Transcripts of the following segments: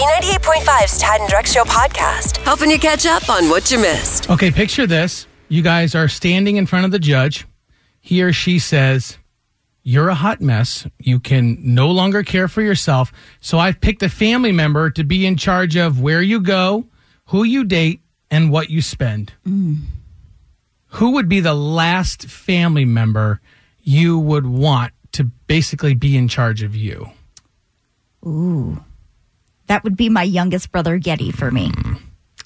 B98.5's Tad and Drex Show podcast, helping you catch up on what you missed. Okay, picture this. You guys are standing in front of the judge. He or she says, You're a hot mess. You can no longer care for yourself. So I've picked a family member to be in charge of where you go, who you date, and what you spend. Mm. Who would be the last family member you would want to basically be in charge of you? That would be my youngest brother, Getty, for me.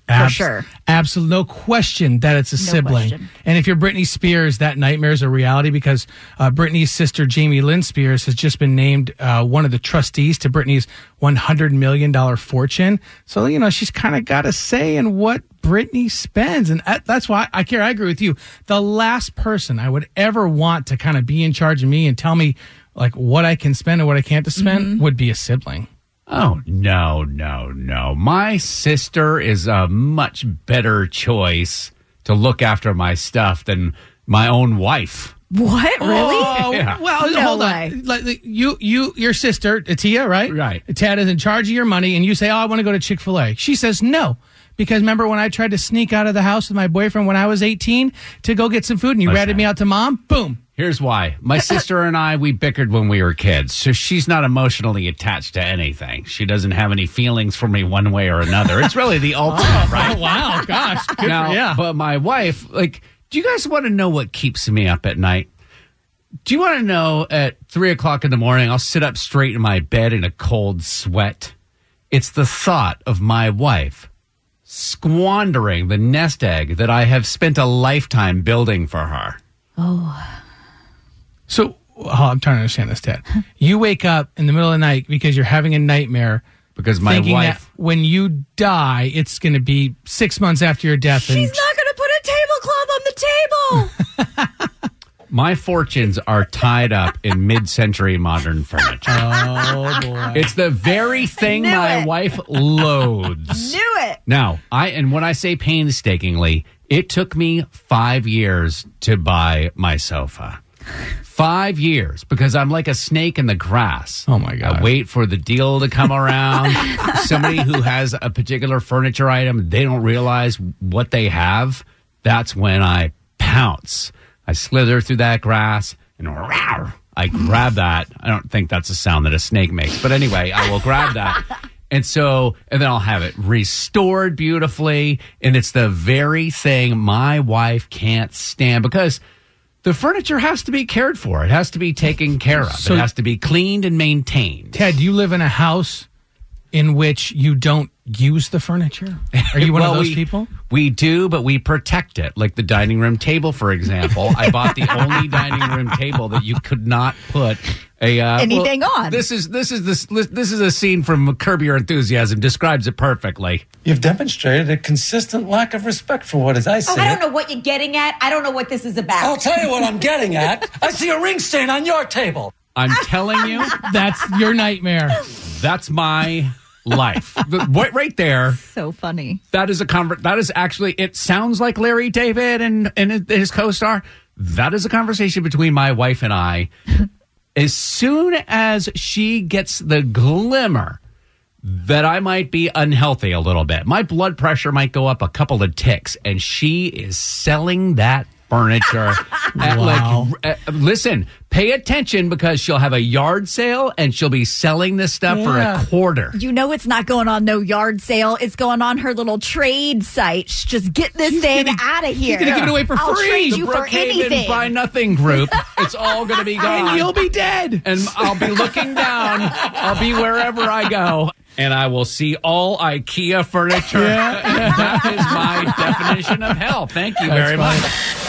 Abs- sure. Absolutely. No question that it's a sibling. question. And if you're Britney Spears, that nightmare is a reality because uh, Britney's sister, Jamie Lynn Spears, has just been named uh, one of the trustees to Britney's $100 million fortune. So, you know, she's kind of got a say in what Britney spends. And that- that's why I care. I agree with you. The last person I would ever want to kind of be in charge of me and tell me like what I can spend and what I can't to spend would be a sibling. Oh, no, no, no. My sister is a much better choice to look after my stuff than my own wife. What? Oh, really? Oh, Yeah. well, No hold way. on. Like, like, you, you, your sister, Tia, right? Right. Tad is in charge of your money, and you say, "Oh, I want to go to Chick Fil A." She says no. Because remember when I tried to sneak out of the house with my boyfriend when I was 18 to go get some food and you Listen. ratted me out to mom? Boom. Here's why. My sister and I, we bickered when we were kids. So she's not emotionally attached to anything. She doesn't have any feelings for me one way or another. It's really the ultimate, oh, right? Oh, wow. Gosh. Good now, for, yeah. but my wife, like, do you guys want to know what keeps me up at night? Do you want to know at three o'clock in the morning, I'll sit up straight in my bed in a cold sweat? It's the thought of my wife squandering the nest egg that I have spent a lifetime building for her. Oh. So oh, I'm trying to understand this, Tad. You wake up in the middle of the night because you're having a nightmare. Because my thinking wife- that when you die, it's going to be six months after your death. She's not going to put a tablecloth on the table. My fortunes are tied up in mid-century modern furniture. oh, boy. It's the very thing my it. wife loathes. Knew it. Now, I and when I say painstakingly, it took me five years to buy my sofa. Five years because I'm like a snake in the grass. Oh, my God. I wait for the deal to come around. Somebody who has a particular furniture item, they don't realize what they have. That's when I pounce. I slither through that grass and rawr, I grab that. I don't think that's a sound that a snake makes, but anyway, I will grab that. And so, and then I'll have it restored beautifully. And it's the very thing my wife can't stand because the furniture has to be cared for. It has to be taken care of. So- it has to be cleaned and maintained. Tad, you live in a house in which you don't use the furniture? Are you one Well, of those we- people? We do, but we protect it. Like the dining room table, for example. I bought the only dining room table that you could not put a uh, Anything on. This is this is this this is a scene from Curb Your Enthusiasm. Describes it perfectly. You've demonstrated a consistent lack of respect for what is as I see I don't know what you're getting at. I don't know what this is about. I'll tell you what I'm getting at. I see a ring stain on your table. I'm telling you, That's your nightmare. that's my life. The- right, right there. So funny. That is a conver- That is actually. It sounds like Larry David and and his co-star. That is a conversation between my wife and I. as soon as she gets the glimmer that I might be unhealthy a little bit, my blood pressure might go up a couple of ticks, and she is selling that furniture. at Wow. like, uh, listen, pay attention because she'll have a yard sale and she'll be selling this stuff for a quarter. You know it's not going on no yard sale. It's going on her little trade site. Shh, Just get this thing gonna- out of here. She's gonna give it away for I'll free. trade The you for anything. Buy Nothing group. It's all going to be gone. And you'll be dead. and I'll be looking down. I'll be wherever I go. And I will see all IKEA furniture. Yeah. that is my definition of hell. Thank you very That's much.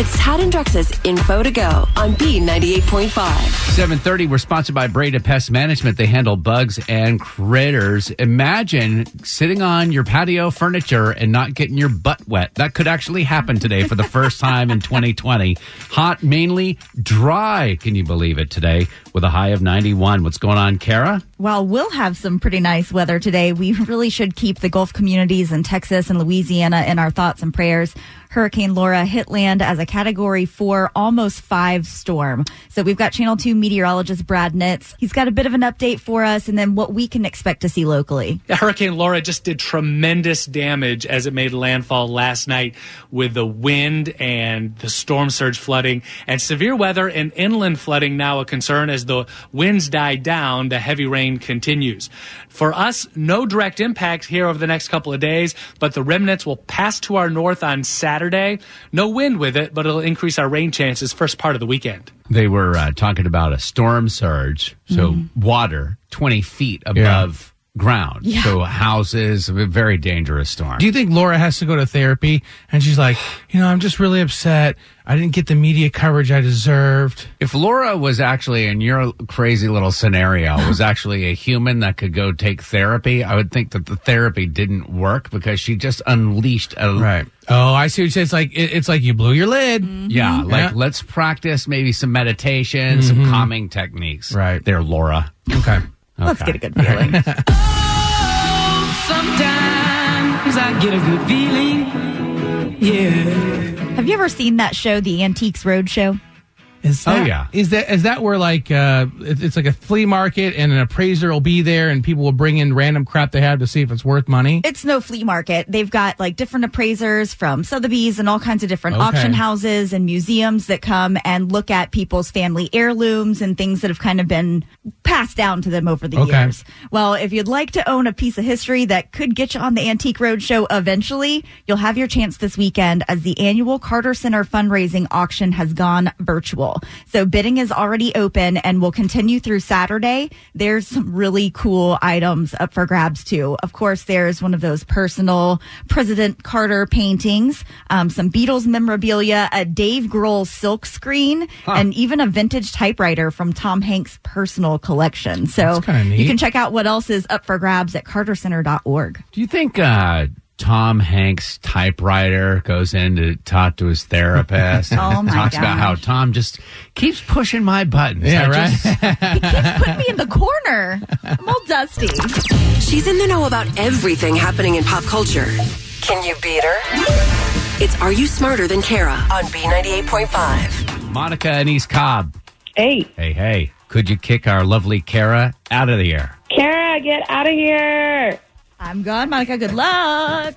It's Tad and Drex's Info to Go on B98.5. 730, we're sponsored by Breda Pest Management. They handle bugs and critters. Imagine sitting on your patio furniture and not getting your butt wet. That could actually happen today for the first time in 2020. Hot, mainly dry. Can you believe it today with a high of 91? What's going on, Kara? While we'll have some pretty nice weather today, we really should keep the Gulf communities in Texas and Louisiana in our thoughts and prayers. Hurricane Laura hit land as a category four, almost five storm. So we've got Channel 2 meteorologist Brad Nitz. He's got a bit of an update for us and then what we can expect to see locally. Hurricane Laura just did tremendous damage as it made landfall last night with the wind and the storm surge flooding and severe weather and inland flooding now a concern as the winds die down, the heavy rain continues. For us, no direct impact here over the next couple of days, but the remnants will pass to our north on Saturday. No wind with it, but it'll increase our rain chances first part of the weekend. They were uh, talking about a storm surge, so water 20 feet above ground. So houses, a very dangerous storm. Do you think Laura has to go to therapy? And she's like, you know, I'm just really upset. I didn't get the media coverage I deserved. if Laura was actually in your crazy little scenario, was actually a human that could go take therapy, I would think that the therapy didn't work because she just unleashed a Right. Oh, I see what you say. It's like it, it's like you blew your lid. Mm-hmm. Yeah, mm-hmm. like Yeah. let's practice maybe some meditation, some mm-hmm. calming techniques. Right. there, Laura. Okay. Let's get a good feeling. Sometimes I get a good feeling. Yeah. Have you ever seen that show, The Antiques Roadshow? Is Oh, that, yeah. Is that is that where like uh it- it's like a flea market and an appraiser will be there and people will bring in random crap they have to see if it's worth money? It's no flea market. They've got like different appraisers from Sotheby's and all kinds of different Okay. auction houses and museums that come and look at people's family heirlooms and things that have kind of been passed down to them over the Okay. years. Well, if you'd like to own a piece of history that could get you on the Antique Roadshow eventually, you'll have your chance this weekend as the annual Carter Center fundraising auction has gone virtual. So bidding is already open and will continue through Saturday. There's some really cool items up for grabs too. Of course, there's one of those personal President Carter paintings, um, some Beatles memorabilia, a Dave Grohl silk screen, and even a vintage typewriter from Tom Hanks' personal collection. So That's kinda neat. you can check out what else is up for grabs at cartercenter.org. Do you think uh, Tom Hanks' typewriter goes in to talk to his therapist? and Oh, my Talks about how. Tom just keeps pushing my buttons. Yeah, I right. just- Put me in the corner. I'm all dusty. She's in the know about everything happening in pop culture. Can you beat her? It's Are You Smarter Than Kara on B98.5. Monica and East Cobb. Hey, Hey, hey. Could you kick our lovely Kara out of the air? Kara, get out of here. I'm gone, Monica. Good luck.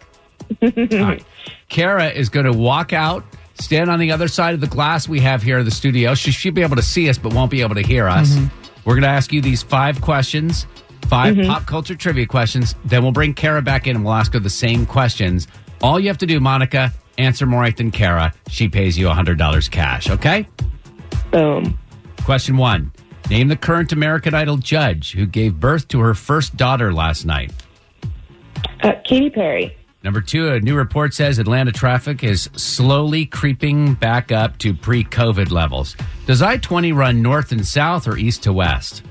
Kara is going to walk out, stand on the other side of the glass we have here in the studio. She should be able to see us, but won't be able to hear us. Mm-hmm. We're going to ask you these five questions, 5 mm-hmm. pop culture trivia questions. Then we'll bring Kara back in and we'll ask her the same questions. All you have to do, Monica, answer more right than Kara. She pays you $100 cash, okay? Boom. Question one Name the current American Idol judge who gave birth to her first daughter last night. Uh, Katy Perry. Number two, a new report says Atlanta traffic is slowly creeping back up to pre COVID levels. Does I 20 run north and south or east to west?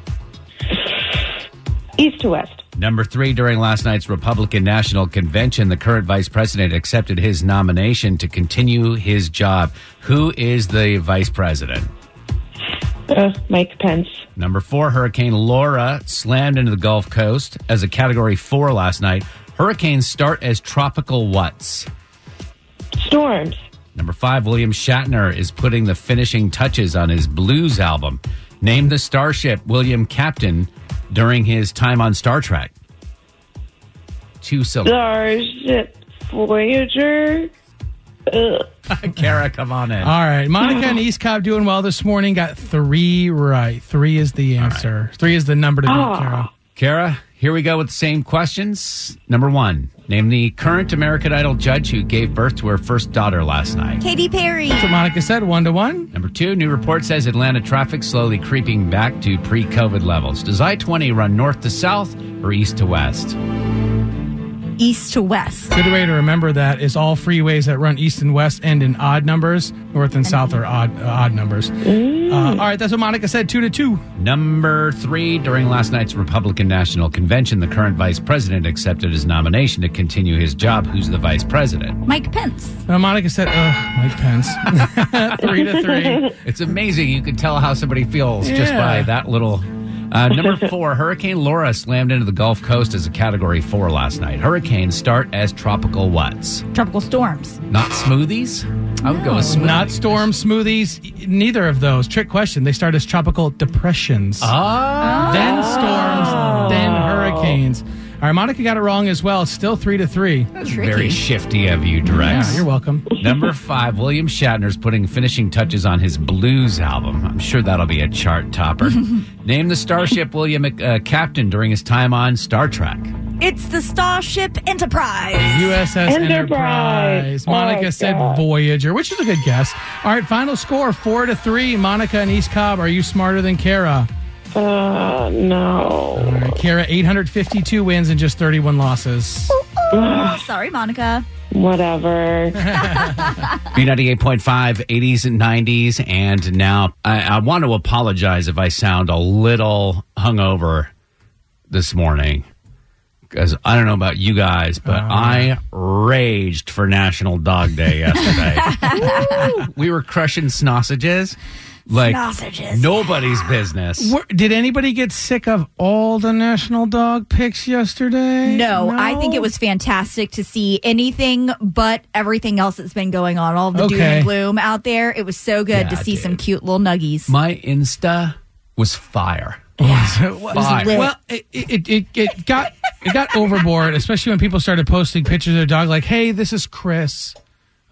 East to west. Number three, during last night's Republican National Convention, the current vice president accepted his nomination to continue his job. Who is the vice president? Uh, Mike Pence. Number four, Hurricane Laura slammed into the Gulf Coast as a category four last night. Hurricanes start as tropical whats. Storms. Number five, William Shatner is putting the finishing touches on his blues album. Name the starship William Captain during his time on Star Trek. Two syllables. Starship Voyager. Kara, come on in. All right, Monica and East Cobb doing well this morning. Got three right. Three is the answer. Three is the number to beat, Oh. Kara. Kara, here we go with the same questions. Number one, name the current American Idol judge who gave birth to her first daughter last night. Katy Perry. So Monica said one to one. Number two, new report says Atlanta traffic slowly creeping back to pre COVID levels. Does I 20 run north to south or east to west? East to west. Good way to remember that is all freeways that run east and west end in odd numbers. North and south are odd uh, odd numbers. Uh, all right, that's what Monica said. Two to two. Number three, during last night's Republican National Convention, the current vice president accepted his nomination to continue his job. Who's the vice president? Mike Pence. Uh, Monica said, "Ugh, Mike Pence." three to three. It's amazing. You can tell how somebody feels just by that little Uh, number four, Hurricane Laura slammed into the Gulf Coast as a Category Four last night. Hurricanes start as tropical whats? Tropical storms. Not smoothies. I would go with smoothies. Not storm smoothies. Neither of those. Trick question. They start as tropical depressions. Ah. Then storms, then hurricanes. All right, Monica got it wrong as well. Still three to three. That's Very shifty of you, Drex. Yeah, you're welcome. Number five, William Shatner's putting finishing touches on his blues album. I'm sure that'll be a chart topper. Name the starship William uh, captained during his time on Star Trek. It's the Starship Enterprise. USS Enterprise. Enterprise. Monica Oh, said God. Voyager, which is a good guess. All right, final score four to three. Monica and East Cobb. Are you smarter than Kara? Uh, no. All right, Kara, 852 wins and just 31 losses. Sorry, Monica. Whatever. B98.5, 80s and 90s. And now I, I want to apologize if I sound a little hungover this morning. Because I don't know about you guys, but I raged for National Dog Day yesterday. We were crushing sausages like Sausages, nobody's business. Were- Did anybody get sick of all the national dog picks yesterday? No, I think it was fantastic to see anything but everything else that's been going on, all of the doom Okay. and gloom out there. It was so good to Yeah, see some dude. cute little nuggies. My Insta was fire. well, Fire. well, it, it, it, it got it got overboard, especially when people started posting pictures of their dog. Like, hey, this is Chris. I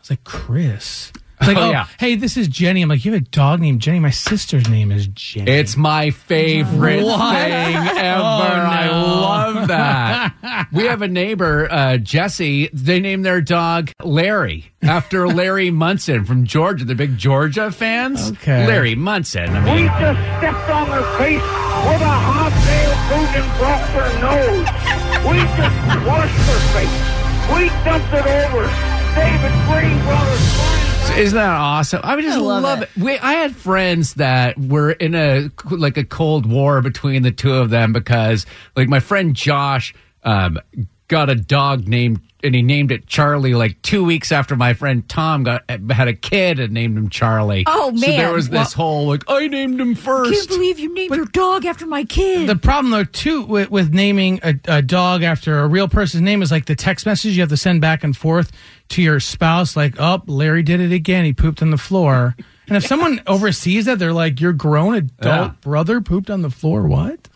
was like, Chris. It's like, Oh, oh, yeah. hey, this is Jenny. I'm like, you have a dog named Jenny. My sister's name is Jenny. It's my favorite What? thing ever. I Oh, no. love that. we have a neighbor, uh, Jesse. They named their dog Larry after Larry Munson from Georgia. They're big Georgia fans. Okay. Larry Munson. I We just stepped on their face with a hot nail boot and broke their nose. We just washed their face. We dumped it over. David Green Brothers. Isn't that awesome? I just I love love, it. it. We, I had friends that were in a like a cold war between the two of them because, like, my friend Josh um, got a dog named and he named it Charlie like two weeks after my friend Tom got had a kid and named him Charlie. Oh, man! So there was this whole like I named him first. I Can't believe you named your dog after my kid. the problem though too with, with naming a, a dog after a real person's name is like the text message you have to send back and forth to your spouse like oh larry did it again he pooped on the floor and if someone oversees that they're like your grown adult Yeah. brother pooped on the floor what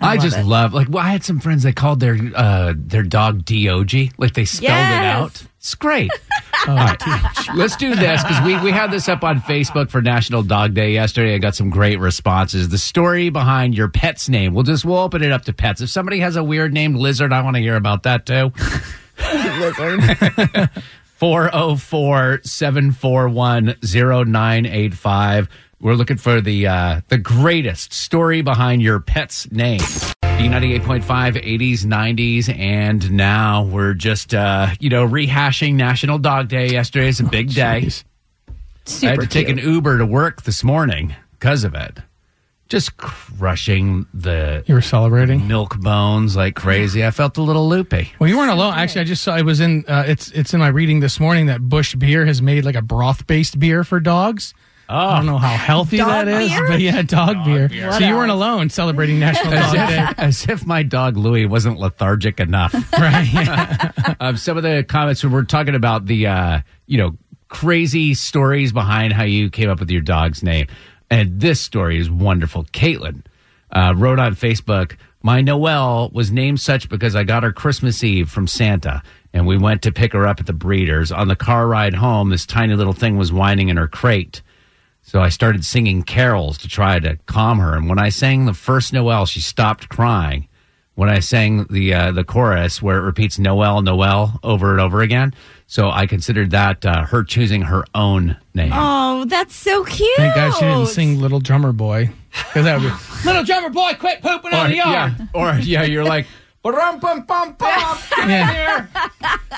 I, love just it. love like well, I had some friends that called their uh their dog Dog like they spelled it Yes. out. It's great. All right, let's do this because we we had this up on Facebook for National Dog Day yesterday. I got some great responses. The story behind your pet's name. We'll just we'll open it up to pets. If somebody has a weird named lizard, I want to hear about that too. Lizard. 404 741 0985. We're looking for the uh, the greatest story behind your pet's name. The 98.5, 80s, 90s, and now we're just, uh, you know, rehashing National Dog Day. Yesterday is a big day. Super I had to take an Uber to work this morning because of it. Just crushing the you were celebrating milk bones like crazy. I felt a little loopy. well you weren't alone actually i just saw it was in uh, it's it's in my reading this morning that Busch beer has made like a broth based beer for dogs I don't know how healthy Dog that is, beer? but yeah, dog, beer. What So you weren't else? alone celebrating National Dog As Day, if, as if my dog Louie wasn't lethargic enough. right? Yeah. um, some of the comments we were talking about the uh, you know crazy stories behind how you came up with your dog's name, and this story is wonderful. Caitlin uh, wrote on Facebook, "My Noelle was named such because I got her Christmas Eve from Santa." And we went to pick her up at the breeders. On the car ride home, this tiny little thing was whining in her crate. So I started singing carols to try to calm her. And when I sang the first Noel, she stopped crying. When I sang the uh, the chorus where it repeats Noel, Noel over and over again, so I considered that uh, her choosing her own name. Oh, that's so cute. Thank God she didn't sing "Little Drummer Boy" because that would be "Little Drummer Boy, quit pooping on or, the yard." yeah, or yeah, you're like, "Ba-rum, bum, bum, bum, get Yeah. here."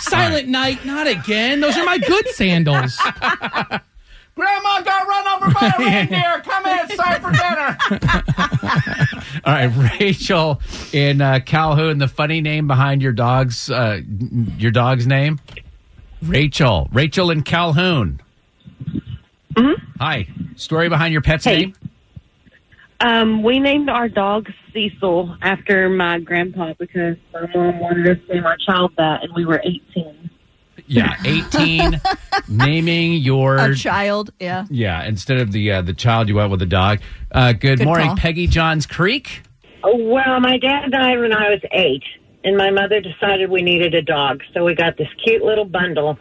Silent Night, not again. Those are my good sandals. Grandma got run over by a reindeer. Come in, it's time for dinner. All right, Rachel in uh, Calhoun. The funny name behind your dog's uh, your dog's name, Rachel. Rachel in Calhoun. Hi. Story behind your pet's Hey. name. Um, we named our dog Cecil after my grandpa because my mom wanted us to name our child that, and we were 18. Yeah, 18, naming your A child, yeah. Yeah, instead of the uh, the child, you went with the dog. Uh, good, Good morning, call. Peggy Johns Creek. Oh, Well, my dad died when I was eight, and my mother decided we needed a dog, so we got this cute little bundle,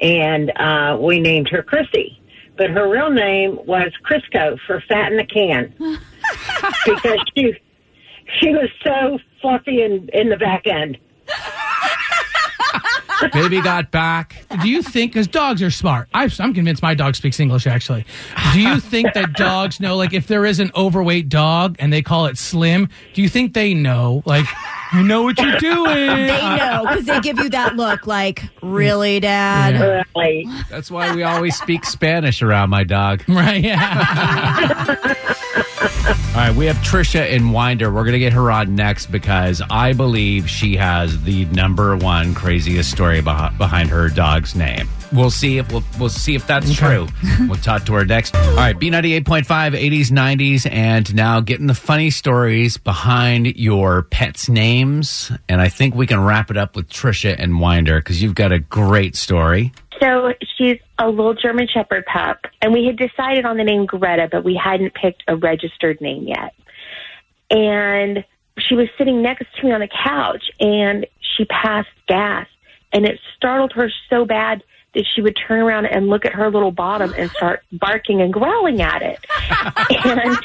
and uh, we named her Chrissy. But her real name was Crisco for Fat in the Can, because she she was so fluffy in in the back end. Baby got back. Do you think, because dogs are smart, I, I'm convinced my dog speaks English actually. Do you think that dogs know, like, if there is an overweight dog and they call it slim, do you think they know, like, you know what you're doing? They know because they give you that look like, really, Dad? Right. That's why we always speak Spanish around my dog. Right, yeah. All right, we have Trisha in Winder. We're going to get her on next because I believe she has the number one craziest story behind her dog's name. We'll see if we'll, we'll see if that's true. we'll talk to her next. All right, B ninety eight point five, 80s, 90s, and now getting the funny stories behind your pets' names. And I think we can wrap it up with Trisha and Winder because you've got a great story. So she's a little German Shepherd pup, and we had decided on the name Greta, but we hadn't picked a registered name yet. And she was sitting next to me on the couch, and she passed gas, and it startled her so bad that she would turn around and look at her little bottom and start barking and growling at it. and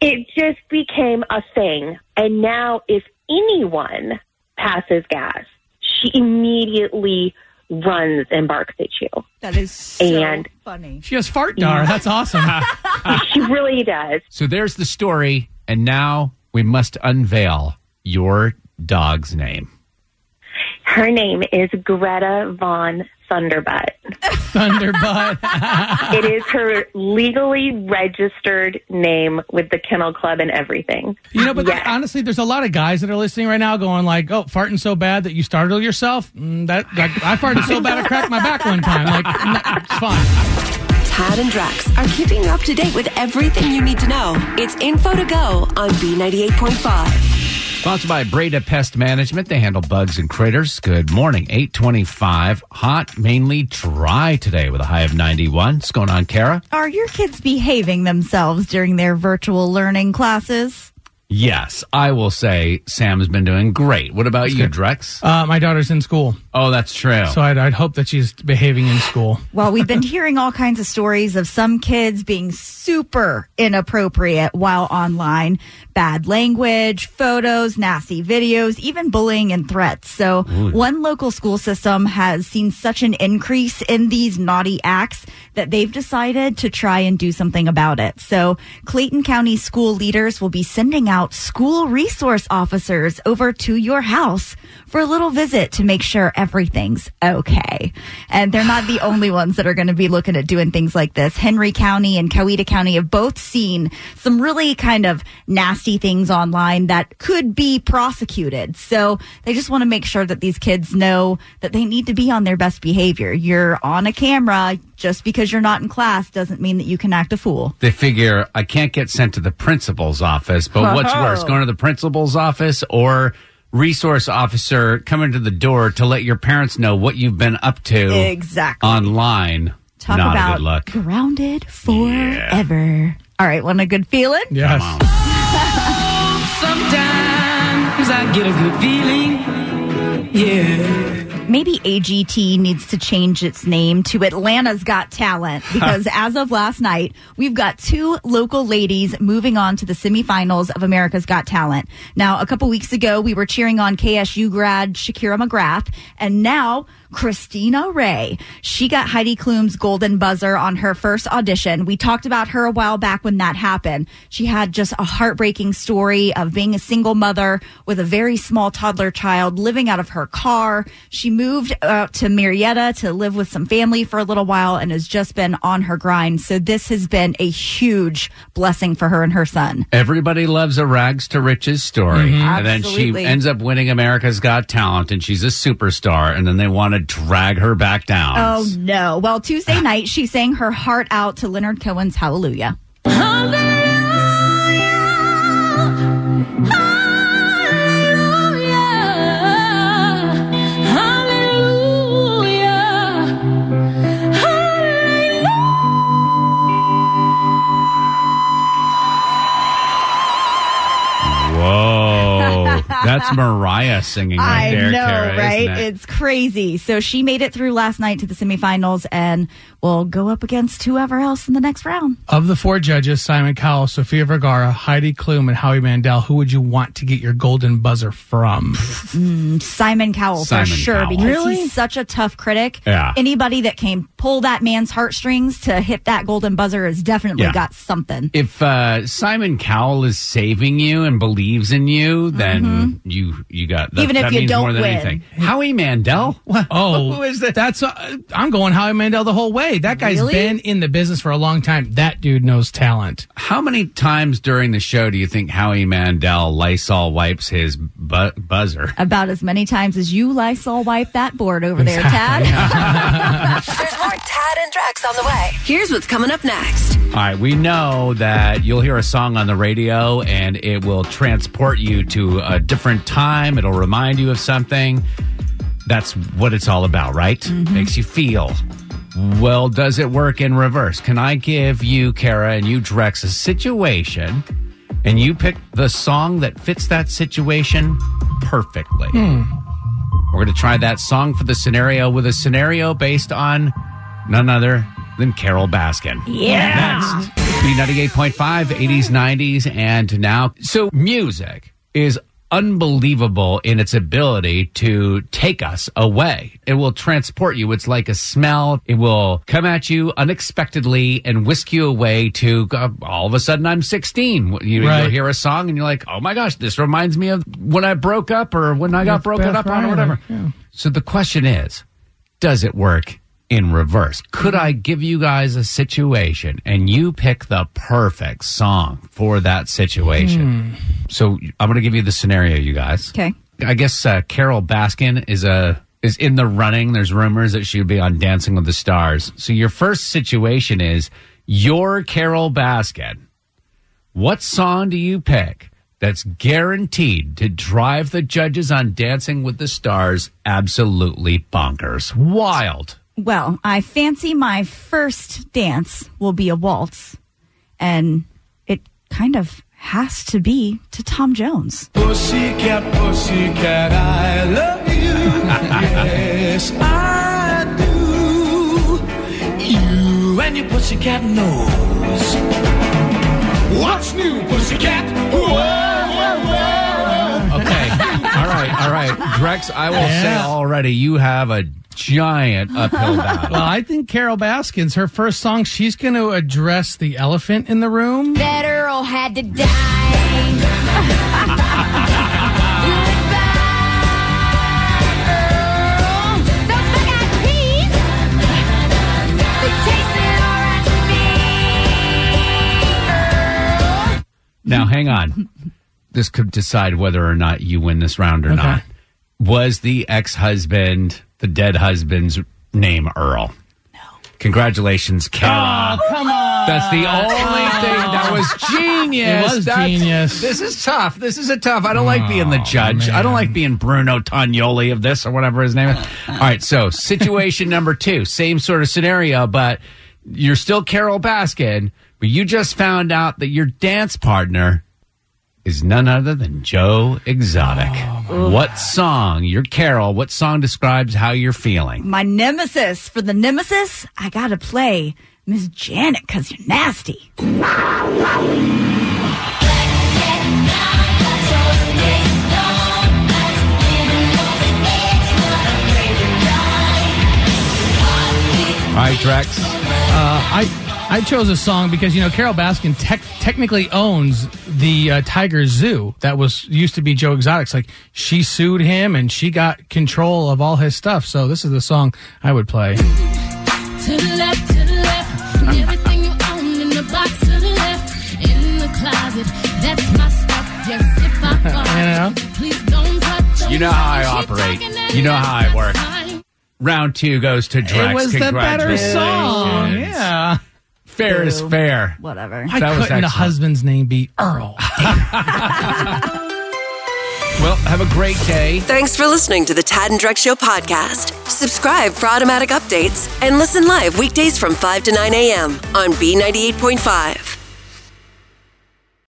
it just became a thing. And now, if anyone passes gas, she immediately runs and barks at you. That is so And- funny. She has fart dar. That's awesome. she really does. So there's the story, and now we must unveil your dog's name. Her name is Greta Von Thunderbutt. Thunderbutt. it is her legally registered name with the Kennel Club and everything. You know, but Yes. honestly, there's a lot of guys that are listening right now going like, "Oh, farting so bad that you startle yourself." Mm, that, that I farted so bad I cracked my back one time. Like, no, it's fine. Tad and Drex are keeping you up to date with everything you need to know. It's info to go on B98.5. Sponsored by Breda Pest Management. They handle bugs and critters. Good morning. 825. Hot, mainly dry today with a high of 91. What's going on, Kara? Are your kids behaving themselves during their virtual learning classes? Yes, I will say Sam has been doing great. What about you, Drex? Uh, my daughter's in school, Oh, that's true. so I'd, I'd hope that she's behaving in school. Well, we've been hearing all kinds of stories of some kids being super inappropriate while online. Bad language, photos, nasty videos, even bullying and threats. So Ooh. one local school system has seen such an increase in these naughty acts that they've decided to try and do something about it. So Clayton County school leaders will be sending out school resource officers over to your house for a little visit to make sure everything's okay. And they're not the only ones that are going to be looking at doing things like this. Henry County and Coweta County have both seen some really kind of nasty things online that could be prosecuted. So they just want to make sure that these kids know that they need to be on their best behavior. You're on a camera. Just because you're not in class doesn't mean that you can act a fool. They figure I can't get sent to the principal's office, but what's Oh. worse, going to the principal's office or resource officer coming to the door to let your parents know what you've been up to Exactly. online? Talk Not about a good look. grounded forever. All right, want a good feeling? Yes. Sometimes I get a good feeling. Yeah. Maybe AGT needs to change its name to Atlanta's Got Talent because as of last night, we've got two local ladies moving on to the semifinals of America's Got Talent. Now, a couple weeks ago, we were cheering on KSU grad Shaquira McGrath, and now Cristina Rae. She got Heidi Klum's golden buzzer on her first audition. We talked about her a while back when that happened. She had just a heartbreaking story of being a single mother with a very small toddler child living out of her car. She moved out to Marietta to live with some family for a little while and has just been on her grind. So this has been a huge blessing for her and her son. Everybody loves a rags to riches story. Mhm. And then she ends up winning America's Got Talent and she's a superstar. And then they want to drag her back down. Oh no. Well, Tuesday night, she sang her heart out to Leonard Cohen's Hallelujah. Hallelujah. That's Mariah singing right I there, know, Kara, right? it? It's crazy. So she made it through last night to the semifinals and will go up against whoever else in the next round. Of the four judges, Simon Cowell, Sofia Vergara, Heidi Klum, and Howie Mandel, who would you want to get your golden buzzer from? Mm, Simon Cowell Simon for sure Cowell. because Really? he's such a tough critic. Yeah. Anybody that can pull that man's heartstrings to hit that golden buzzer has definitely Yeah. got something. If uh, Simon Cowell is saving you and believes in you, then you you got that, Mm-hmm. Even if that you means don't more than win. anything. Howie Mandel. Oh, Who is that? That's uh, I'm going Howie Mandel the whole way. That guy's Really? been in the business for a long time. That dude knows talent. How many times during the show do you think Howie Mandel Lysol wipes his bu- buzzer? About as many times as you Lysol wipe that board over there, Tad. There's more Tad and Drex on the way. Here's what's coming up next. All right, we know that you'll hear a song on the radio and it will transport you to a different time. It'll remind you of something. That's what it's all about, right? Mm-hmm. Makes you feel. Well, does it work in reverse? Can I give you, Kara, and you, Drex, a situation and you pick the song that fits that situation perfectly? Hmm. We're going to try that song for the scenario with a scenario based on none other than Carole Baskin. Yeah. Next. B98.5, 80s, 90s, and now. So, music is unbelievable in its ability to take us away. It will transport you. It's like a smell. It will come at you unexpectedly and whisk you away to uh, all of a sudden I'm 16. You, Right. You'll hear a song and you're like, oh my gosh, this reminds me of when I broke up or when I got With broken Beth up on or whatever. yeah. So the question is, does it work in reverse? Could I give you guys a situation and you pick the perfect song for that situation? So I'm going to give you the scenario, you guys. Okay. I guess uh, Carole Baskin is a is in the running. There's rumors that she would be on Dancing with the Stars. So your first situation is you're Carole Baskin. What song do you pick that's guaranteed to drive the judges on Dancing with the Stars absolutely bonkers? Wild. Well, I fancy my first dance will be a waltz, and it kind of has to be to Tom Jones. Pussycat, pussycat, I love you. yes, I do. You and your pussycat knows. What's new, pussycat? Whoa. All right. All right. Drex, I will say already you have a giant uphill battle. Well, I think Carole Baskin's her first song. She's going to address the elephant in the room. That Earl had to die. Now, hang on. This could decide whether or not you win this round or Okay. not. Was the ex husband, the dead husband's name Earl? No. Congratulations, Kara. Oh, come on. That's the only thing that was genius. It was That's- genius. This is tough. This is a tough. I don't like being the Oh, judge. I don't like being Bruno Tonioli of this or whatever his name is. All right. So situation number two, same sort of scenario, but you're still Carole Baskin, but you just found out that your dance partner is none other than Joe Exotic. Oh, what song? You're Carole. What song describes how you're feeling? My nemesis for the nemesis, I gotta play Miss Janet because you're nasty. All right, Drex. Uh, I I chose a song because you know Carole Baskin tech technically owns the uh, Tiger Zoo that was used to be Joe Exotic's. Like she sued him and she got control of all his stuff. So this is the song I would play. To the left, to the left. Everything you own in the box to the left. In the closet, that's my stuff. Yes, if I fall, You know? please don't touch You know how I operate. You know how I work. Round two goes to Drex. It was the better song. Yeah. Fair is fair. Whatever. Why That couldn't the husband's name be Earl? Well, have a great day. Thanks for listening to the Tad and Drex Show podcast. Subscribe for automatic updates and listen live weekdays from 5 to 9 a.m. on B98.5.